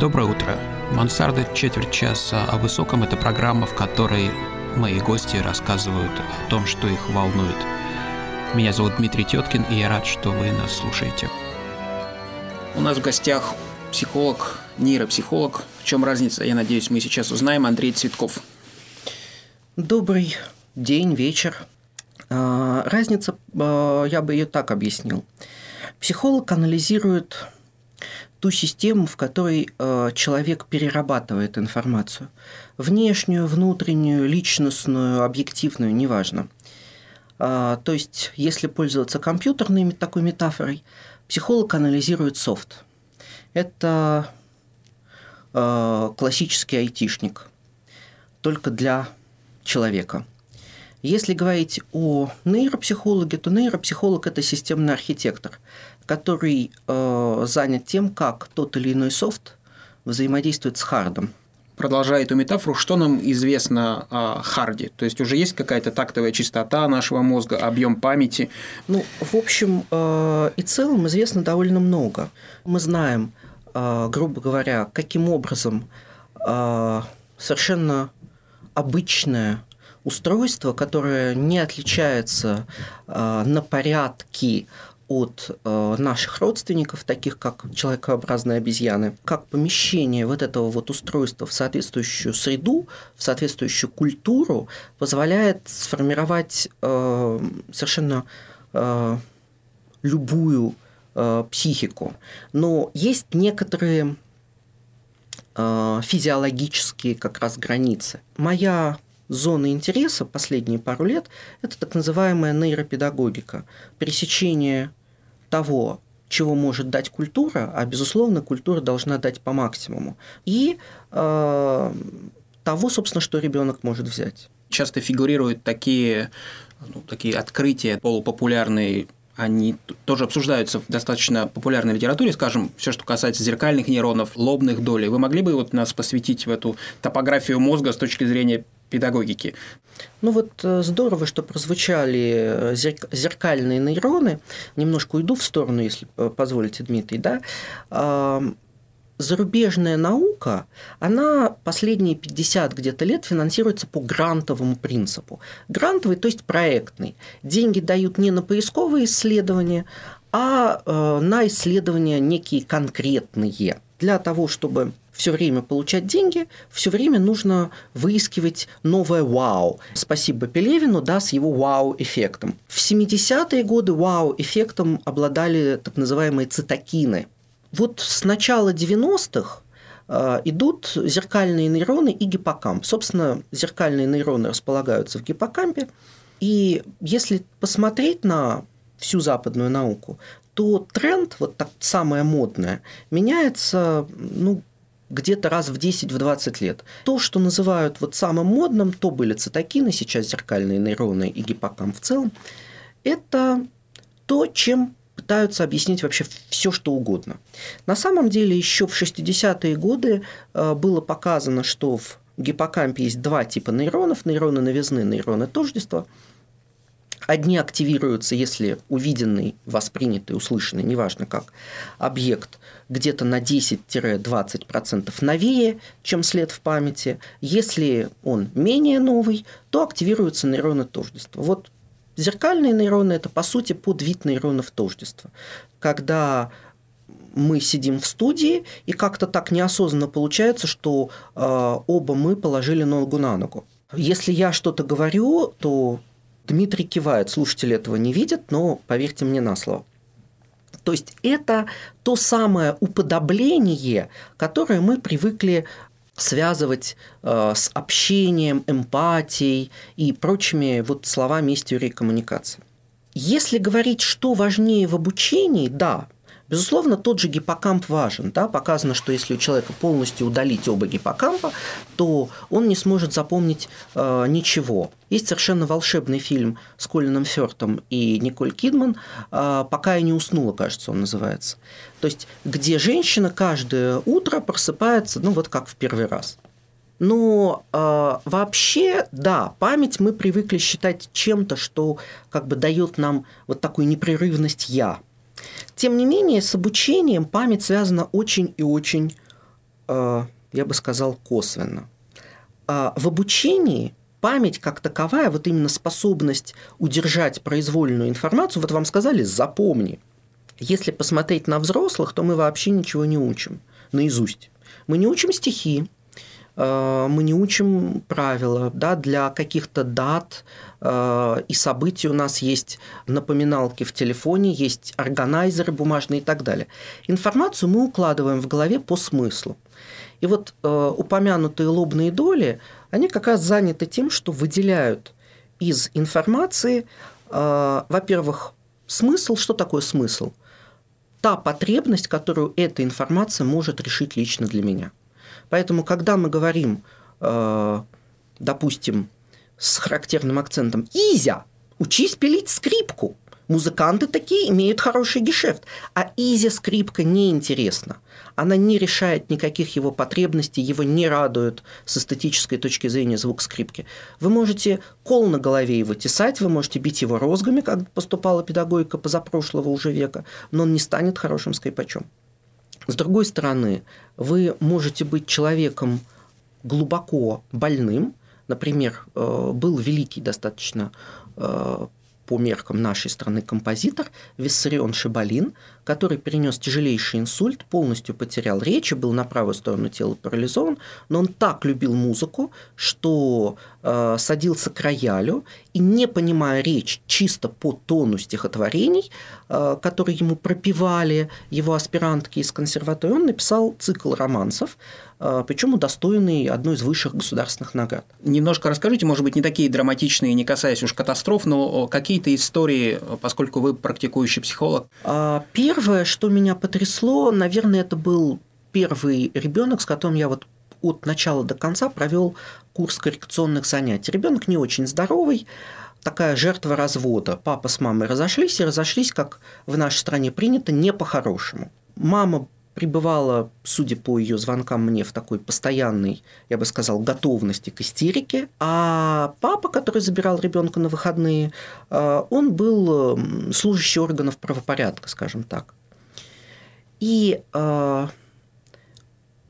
Доброе утро. Мансарда четверть часа о высоком – это программа, в которой мои гости рассказывают о том, что их волнует. Меня зовут Дмитрий Теткин, и я рад, что вы нас слушаете. У нас в гостях психолог, нейропсихолог. В чем разница, я надеюсь, мы сейчас узнаем. Андрей Цветков. Добрый день, вечер. А, разница, а, я бы ее так объяснил. Психолог анализирует ту систему, в которой а, человек перерабатывает информацию. Внешнюю, внутреннюю, личностную, объективную, неважно. То есть, если пользоваться компьютерной такой метафорой, психолог анализирует софт. Это классический айтишник, только для человека – если говорить о нейропсихологе, то нейропсихолог – это системный архитектор, который э, занят тем, как тот или иной софт взаимодействует с хардом. Продолжая эту метафору, что нам известно о харде? То есть уже есть какая-то тактовая чистота нашего мозга, объем памяти? Ну, в общем э, и целом известно довольно много. Мы знаем, э, грубо говоря, каким образом э, совершенно обычная устройство, которое не отличается э, на порядки от э, наших родственников, таких как человекообразные обезьяны, как помещение вот этого вот устройства в соответствующую среду, в соответствующую культуру позволяет сформировать э, совершенно э, любую э, психику. Но есть некоторые э, физиологические как раз границы. Моя зоны интереса последние пару лет – это так называемая нейропедагогика, пересечение того, чего может дать культура, а, безусловно, культура должна дать по максимуму, и э, того, собственно, что ребенок может взять. Часто фигурируют такие, ну, такие открытия полупопулярные они тоже обсуждаются в достаточно популярной литературе, скажем, все, что касается зеркальных нейронов, лобных долей. Вы могли бы вот нас посвятить в эту топографию мозга с точки зрения педагогики. Ну вот э, здорово, что прозвучали э, зеркальные нейроны. Немножко уйду в сторону, если позволите, Дмитрий. Да? Зарубежная наука, она последние 50 где-то лет финансируется по грантовому принципу. Грантовый, то есть проектный. Деньги дают не на поисковые исследования, а э, на исследования некие конкретные. Для того, чтобы все время получать деньги, все время нужно выискивать новое вау. Спасибо Пелевину, да, с его вау-эффектом. В 70-е годы вау-эффектом обладали так называемые цитокины. Вот с начала 90-х э, идут зеркальные нейроны и гиппокамп. Собственно, зеркальные нейроны располагаются в гиппокампе. И если посмотреть на всю западную науку, то тренд, вот так самое модное, меняется ну, где-то раз в 10-20 лет. То, что называют вот самым модным, то были цитокины, сейчас зеркальные нейроны и гиппокамп в целом, это то, чем пытаются объяснить вообще все, что угодно. На самом деле еще в 60-е годы э, было показано, что в гиппокампе есть два типа нейронов, нейроны новизны, нейроны тождества – Одни активируются, если увиденный, воспринятый, услышанный, неважно как, объект где-то на 10-20% новее, чем след в памяти. Если он менее новый, то активируются нейроны тождества. Вот зеркальные нейроны – это, по сути, подвид нейронов тождества. Когда мы сидим в студии, и как-то так неосознанно получается, что э, оба мы положили ногу на ногу. Если я что-то говорю, то Дмитрий кивает, слушатели этого не видят, но поверьте мне на слово. То есть это то самое уподобление, которое мы привыкли связывать э, с общением, эмпатией и прочими вот словами из теории коммуникации. Если говорить, что важнее в обучении, да, Безусловно, тот же гиппокамп важен. Да? Показано, что если у человека полностью удалить оба гиппокампа, то он не сможет запомнить э, ничего. Есть совершенно волшебный фильм с Колином Фёртом и Николь Кидман э, «Пока я не уснула», кажется, он называется. То есть, где женщина каждое утро просыпается, ну вот как в первый раз. Но э, вообще, да, память мы привыкли считать чем-то, что как бы дает нам вот такую непрерывность я. Тем не менее, с обучением память связана очень и очень э, я бы сказал, косвенно. А в обучении память как таковая, вот именно способность удержать произвольную информацию, вот вам сказали «запомни». Если посмотреть на взрослых, то мы вообще ничего не учим наизусть. Мы не учим стихи, мы не учим правила, да, для каких-то дат э, и событий у нас есть напоминалки в телефоне, есть органайзеры бумажные и так далее. Информацию мы укладываем в голове по смыслу. И вот э, упомянутые лобные доли, они как раз заняты тем, что выделяют из информации, во-первых, смысл. Что такое смысл? Та потребность, которую эта информация может решить лично для меня – Поэтому, когда мы говорим, э, допустим, с характерным акцентом «Изя, учись пилить скрипку», Музыканты такие имеют хороший гешефт, а Изи скрипка неинтересна. Она не решает никаких его потребностей, его не радует с эстетической точки зрения звук скрипки. Вы можете кол на голове его тесать, вы можете бить его розгами, как поступала педагогика позапрошлого уже века, но он не станет хорошим скрипачом. С другой стороны, вы можете быть человеком глубоко больным. Например, э, был великий достаточно э, по меркам нашей страны композитор Виссарион Шибалин, который перенес тяжелейший инсульт, полностью потерял речь и был на правую сторону тела парализован, но он так любил музыку, что э, садился к роялю и, не понимая речь чисто по тону стихотворений, э, которые ему пропевали его аспирантки из консерватории, он написал цикл романсов, э, причем удостоенный одной из высших государственных наград. Немножко расскажите, может быть, не такие драматичные, не касаясь уж катастроф, но какие-то истории, поскольку вы практикующий психолог. А, Первое, что меня потрясло, наверное, это был первый ребенок, с которым я вот от начала до конца провел курс коррекционных занятий. Ребенок не очень здоровый, такая жертва развода. Папа с мамой разошлись и разошлись, как в нашей стране принято, не по-хорошему. Мама пребывала, судя по ее звонкам мне, в такой постоянной, я бы сказал, готовности к истерике. А папа, который забирал ребенка на выходные, э, он был служащий органов правопорядка, скажем так. И э,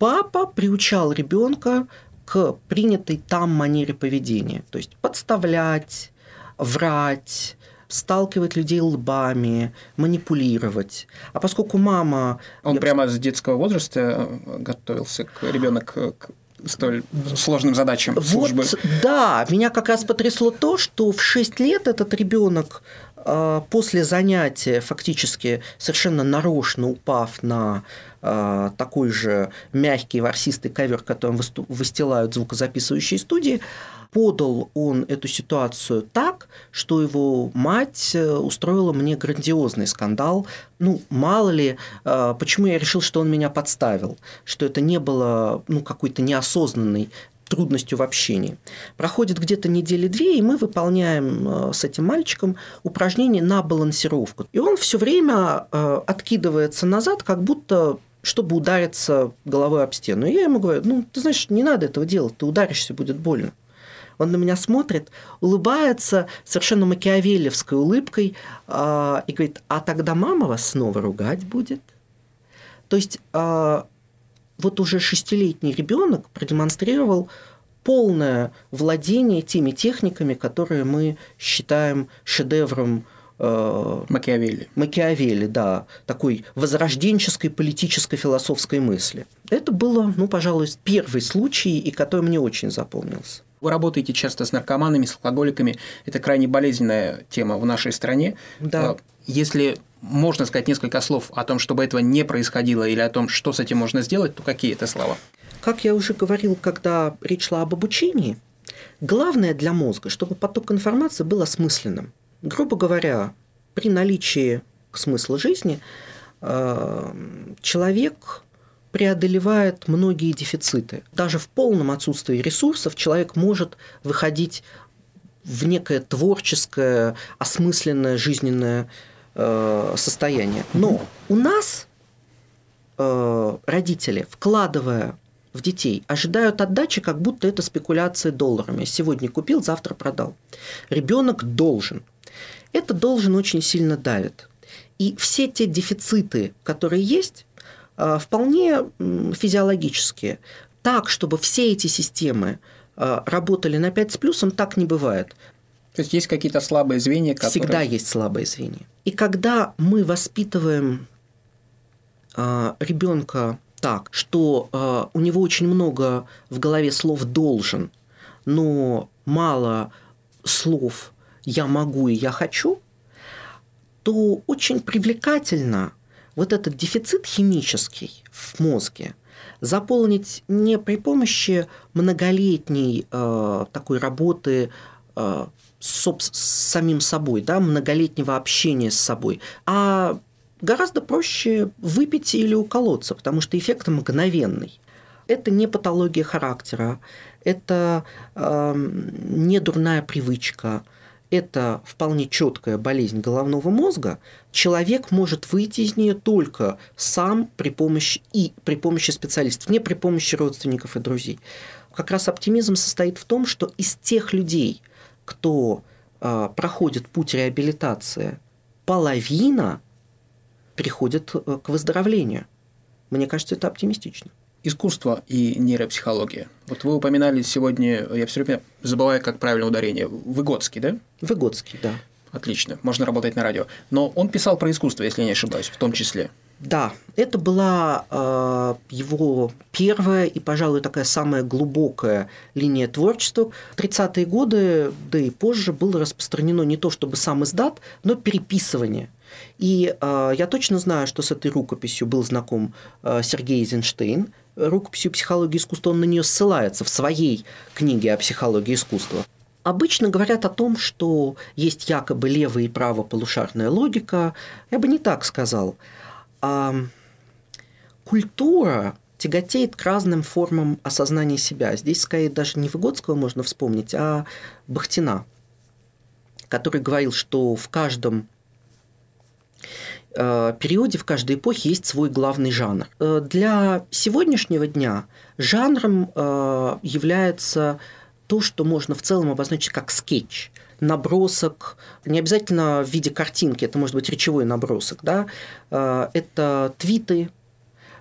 папа приучал ребенка к принятой там манере поведения, то есть подставлять, врать, сталкивать людей лбами, манипулировать. А поскольку мама... Он прямо с детского возраста э, готовился к ребенок к столь сложным задачам вот, службы. Да, меня как раз потрясло то, что в 6 лет этот ребенок э, после занятия, фактически совершенно нарочно упав на э, такой же мягкий ворсистый ковер, которым выстилают звукозаписывающие студии, подал он эту ситуацию так, что его мать э, устроила мне грандиозный скандал. Ну, мало ли, э, почему я решил, что он меня подставил, что это не было ну, какой-то неосознанной трудностью в общении. Проходит где-то недели две, и мы выполняем э, с этим мальчиком упражнение на балансировку. И он все время откидывается назад, как будто чтобы удариться головой об стену. И я ему говорю, ну, ты знаешь, не надо этого делать, ты ударишься, будет больно. Он на меня смотрит, улыбается совершенно макиавелевской улыбкой э, и говорит, а тогда мама вас снова ругать будет. То есть э, вот уже шестилетний ребенок продемонстрировал полное владение теми техниками, которые мы считаем шедевром э, Макиавелли. Макиавелли, да, такой возрожденческой политической философской мысли. Это было, ну, пожалуй, первый случай, и который мне очень запомнился. Вы работаете часто с наркоманами, с алкоголиками. Это крайне болезненная тема в нашей стране. Да. А, если можно сказать несколько слов о том, чтобы этого не происходило, или о том, что с этим можно сделать, то какие это слова? Как я уже говорил, когда речь шла об обучении, главное для мозга, чтобы поток информации был осмысленным. Грубо говоря, при наличии смысла жизни э, человек преодолевает многие дефициты. Даже в полном отсутствии ресурсов человек может выходить в некое творческое, осмысленное жизненное э, состояние. Но у нас э, родители, вкладывая в детей, ожидают отдачи, как будто это спекуляция долларами. Сегодня купил, завтра продал. Ребенок должен. Это должен очень сильно давит. И все те дефициты, которые есть, вполне физиологические. Так, чтобы все эти системы работали на 5 с плюсом, так не бывает. То есть есть какие-то слабые звенья, которые... Всегда есть слабые звенья. И когда мы воспитываем ребенка так, что у него очень много в голове слов должен, но мало слов я могу и я хочу, то очень привлекательно вот этот дефицит химический в мозге заполнить не при помощи многолетней э, такой работы э, с, с самим собой, да, многолетнего общения с собой, а гораздо проще выпить или уколоться, потому что эффект мгновенный. Это не патология характера, это э, не дурная привычка, это вполне четкая болезнь головного мозга, человек может выйти из нее только сам при помощи и при помощи специалистов, не при помощи родственников и друзей. Как раз оптимизм состоит в том, что из тех людей, кто э, проходит путь реабилитации, половина приходит э, к выздоровлению. Мне кажется, это оптимистично искусство и нейропсихология. Вот вы упоминали сегодня, я все время забываю, как правильно ударение, Выгодский, да? Выгодский, да. Отлично, можно работать на радио. Но он писал про искусство, если я не ошибаюсь, в том числе. Да, это была э, его первая и, пожалуй, такая самая глубокая линия творчества. В 30-е годы, да и позже, было распространено не то чтобы сам издат, но переписывание. И э, я точно знаю, что с этой рукописью был знаком э, Сергей Эйзенштейн, рукописью «Психология искусства», он на нее ссылается в своей книге о психологии искусства. Обычно говорят о том, что есть якобы левая и правополушарная логика. Я бы не так сказал. А культура тяготеет к разным формам осознания себя. Здесь, скорее, даже не Выгодского можно вспомнить, а Бахтина, который говорил, что в каждом периоде, в каждой эпохе есть свой главный жанр. Э, для сегодняшнего дня жанром э, является то, что можно в целом обозначить как скетч набросок, не обязательно в виде картинки, это может быть речевой набросок, да, это твиты,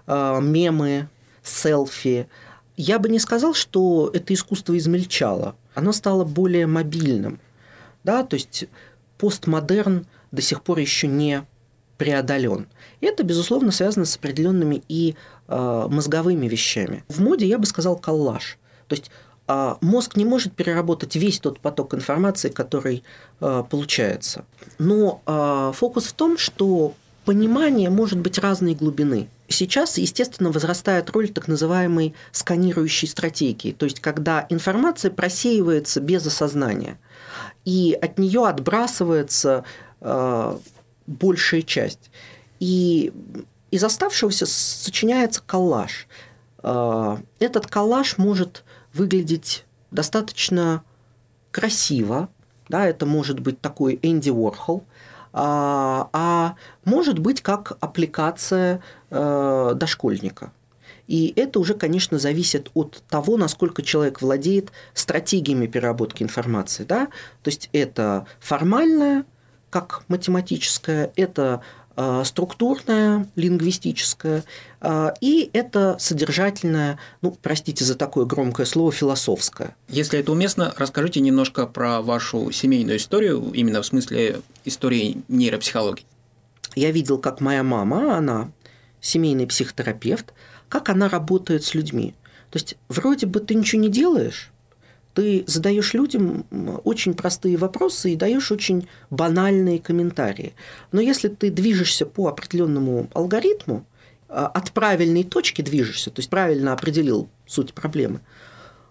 мемы, селфи. Я бы не сказал, что это искусство измельчало, оно стало более мобильным, да, то есть постмодерн до сих пор еще не преодолен. Это, безусловно, связано с определенными и э, мозговыми вещами. В моде я бы сказал коллаж. То есть э, мозг не может переработать весь тот поток информации, который э, получается. Но э, фокус в том, что понимание может быть разной глубины. Сейчас, естественно, возрастает роль так называемой сканирующей стратегии, то есть когда информация просеивается без осознания, и от нее отбрасывается э, большая часть. И из оставшегося сочиняется коллаж. А, этот коллаж может выглядеть достаточно красиво, да, это может быть такой Энди Уорхол, а, а может быть как аппликация э, дошкольника. И это уже, конечно, зависит от того, насколько человек владеет стратегиями переработки информации. Да? То есть это формальная как математическое, это э, структурное, лингвистическое, э, и это содержательное, ну, простите за такое громкое слово, философское. Если это уместно, расскажите немножко про вашу семейную историю, именно в смысле истории нейропсихологии. Я видел, как моя мама, она семейный психотерапевт, как она работает с людьми. То есть, вроде бы ты ничего не делаешь, ты задаешь людям очень простые вопросы и даешь очень банальные комментарии. Но если ты движешься по определенному алгоритму, а, от правильной точки движешься, то есть правильно определил суть проблемы,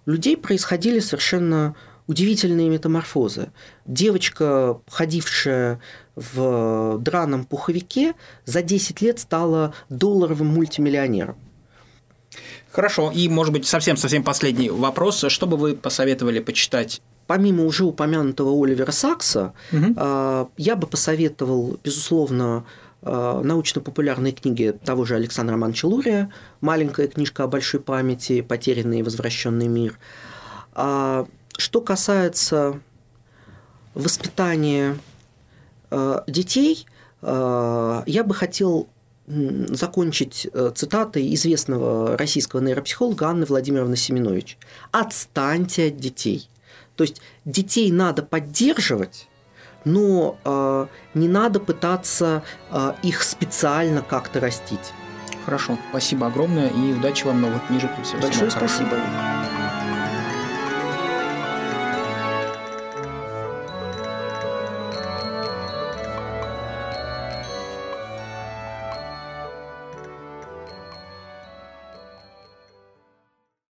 людей происходили совершенно удивительные метаморфозы. Девочка, ходившая в драном пуховике, за 10 лет стала долларовым мультимиллионером. Хорошо. И, может быть, совсем-совсем последний вопрос. Что бы вы посоветовали почитать помимо уже упомянутого Оливера Сакса, угу. я бы посоветовал, безусловно, а, научно-популярные книги того же Александра Манчелурия, маленькая книжка о большой памяти, потерянный и возвращенный мир. А, что касается воспитания детей, я бы хотел закончить э, цитатой известного российского нейропсихолога Анны Владимировны Семенович. «Отстаньте от детей». То есть детей надо поддерживать, но э, не надо пытаться э, их специально как-то растить. Хорошо, спасибо огромное и удачи вам в новых книжек. Большое спасибо. Хорошего.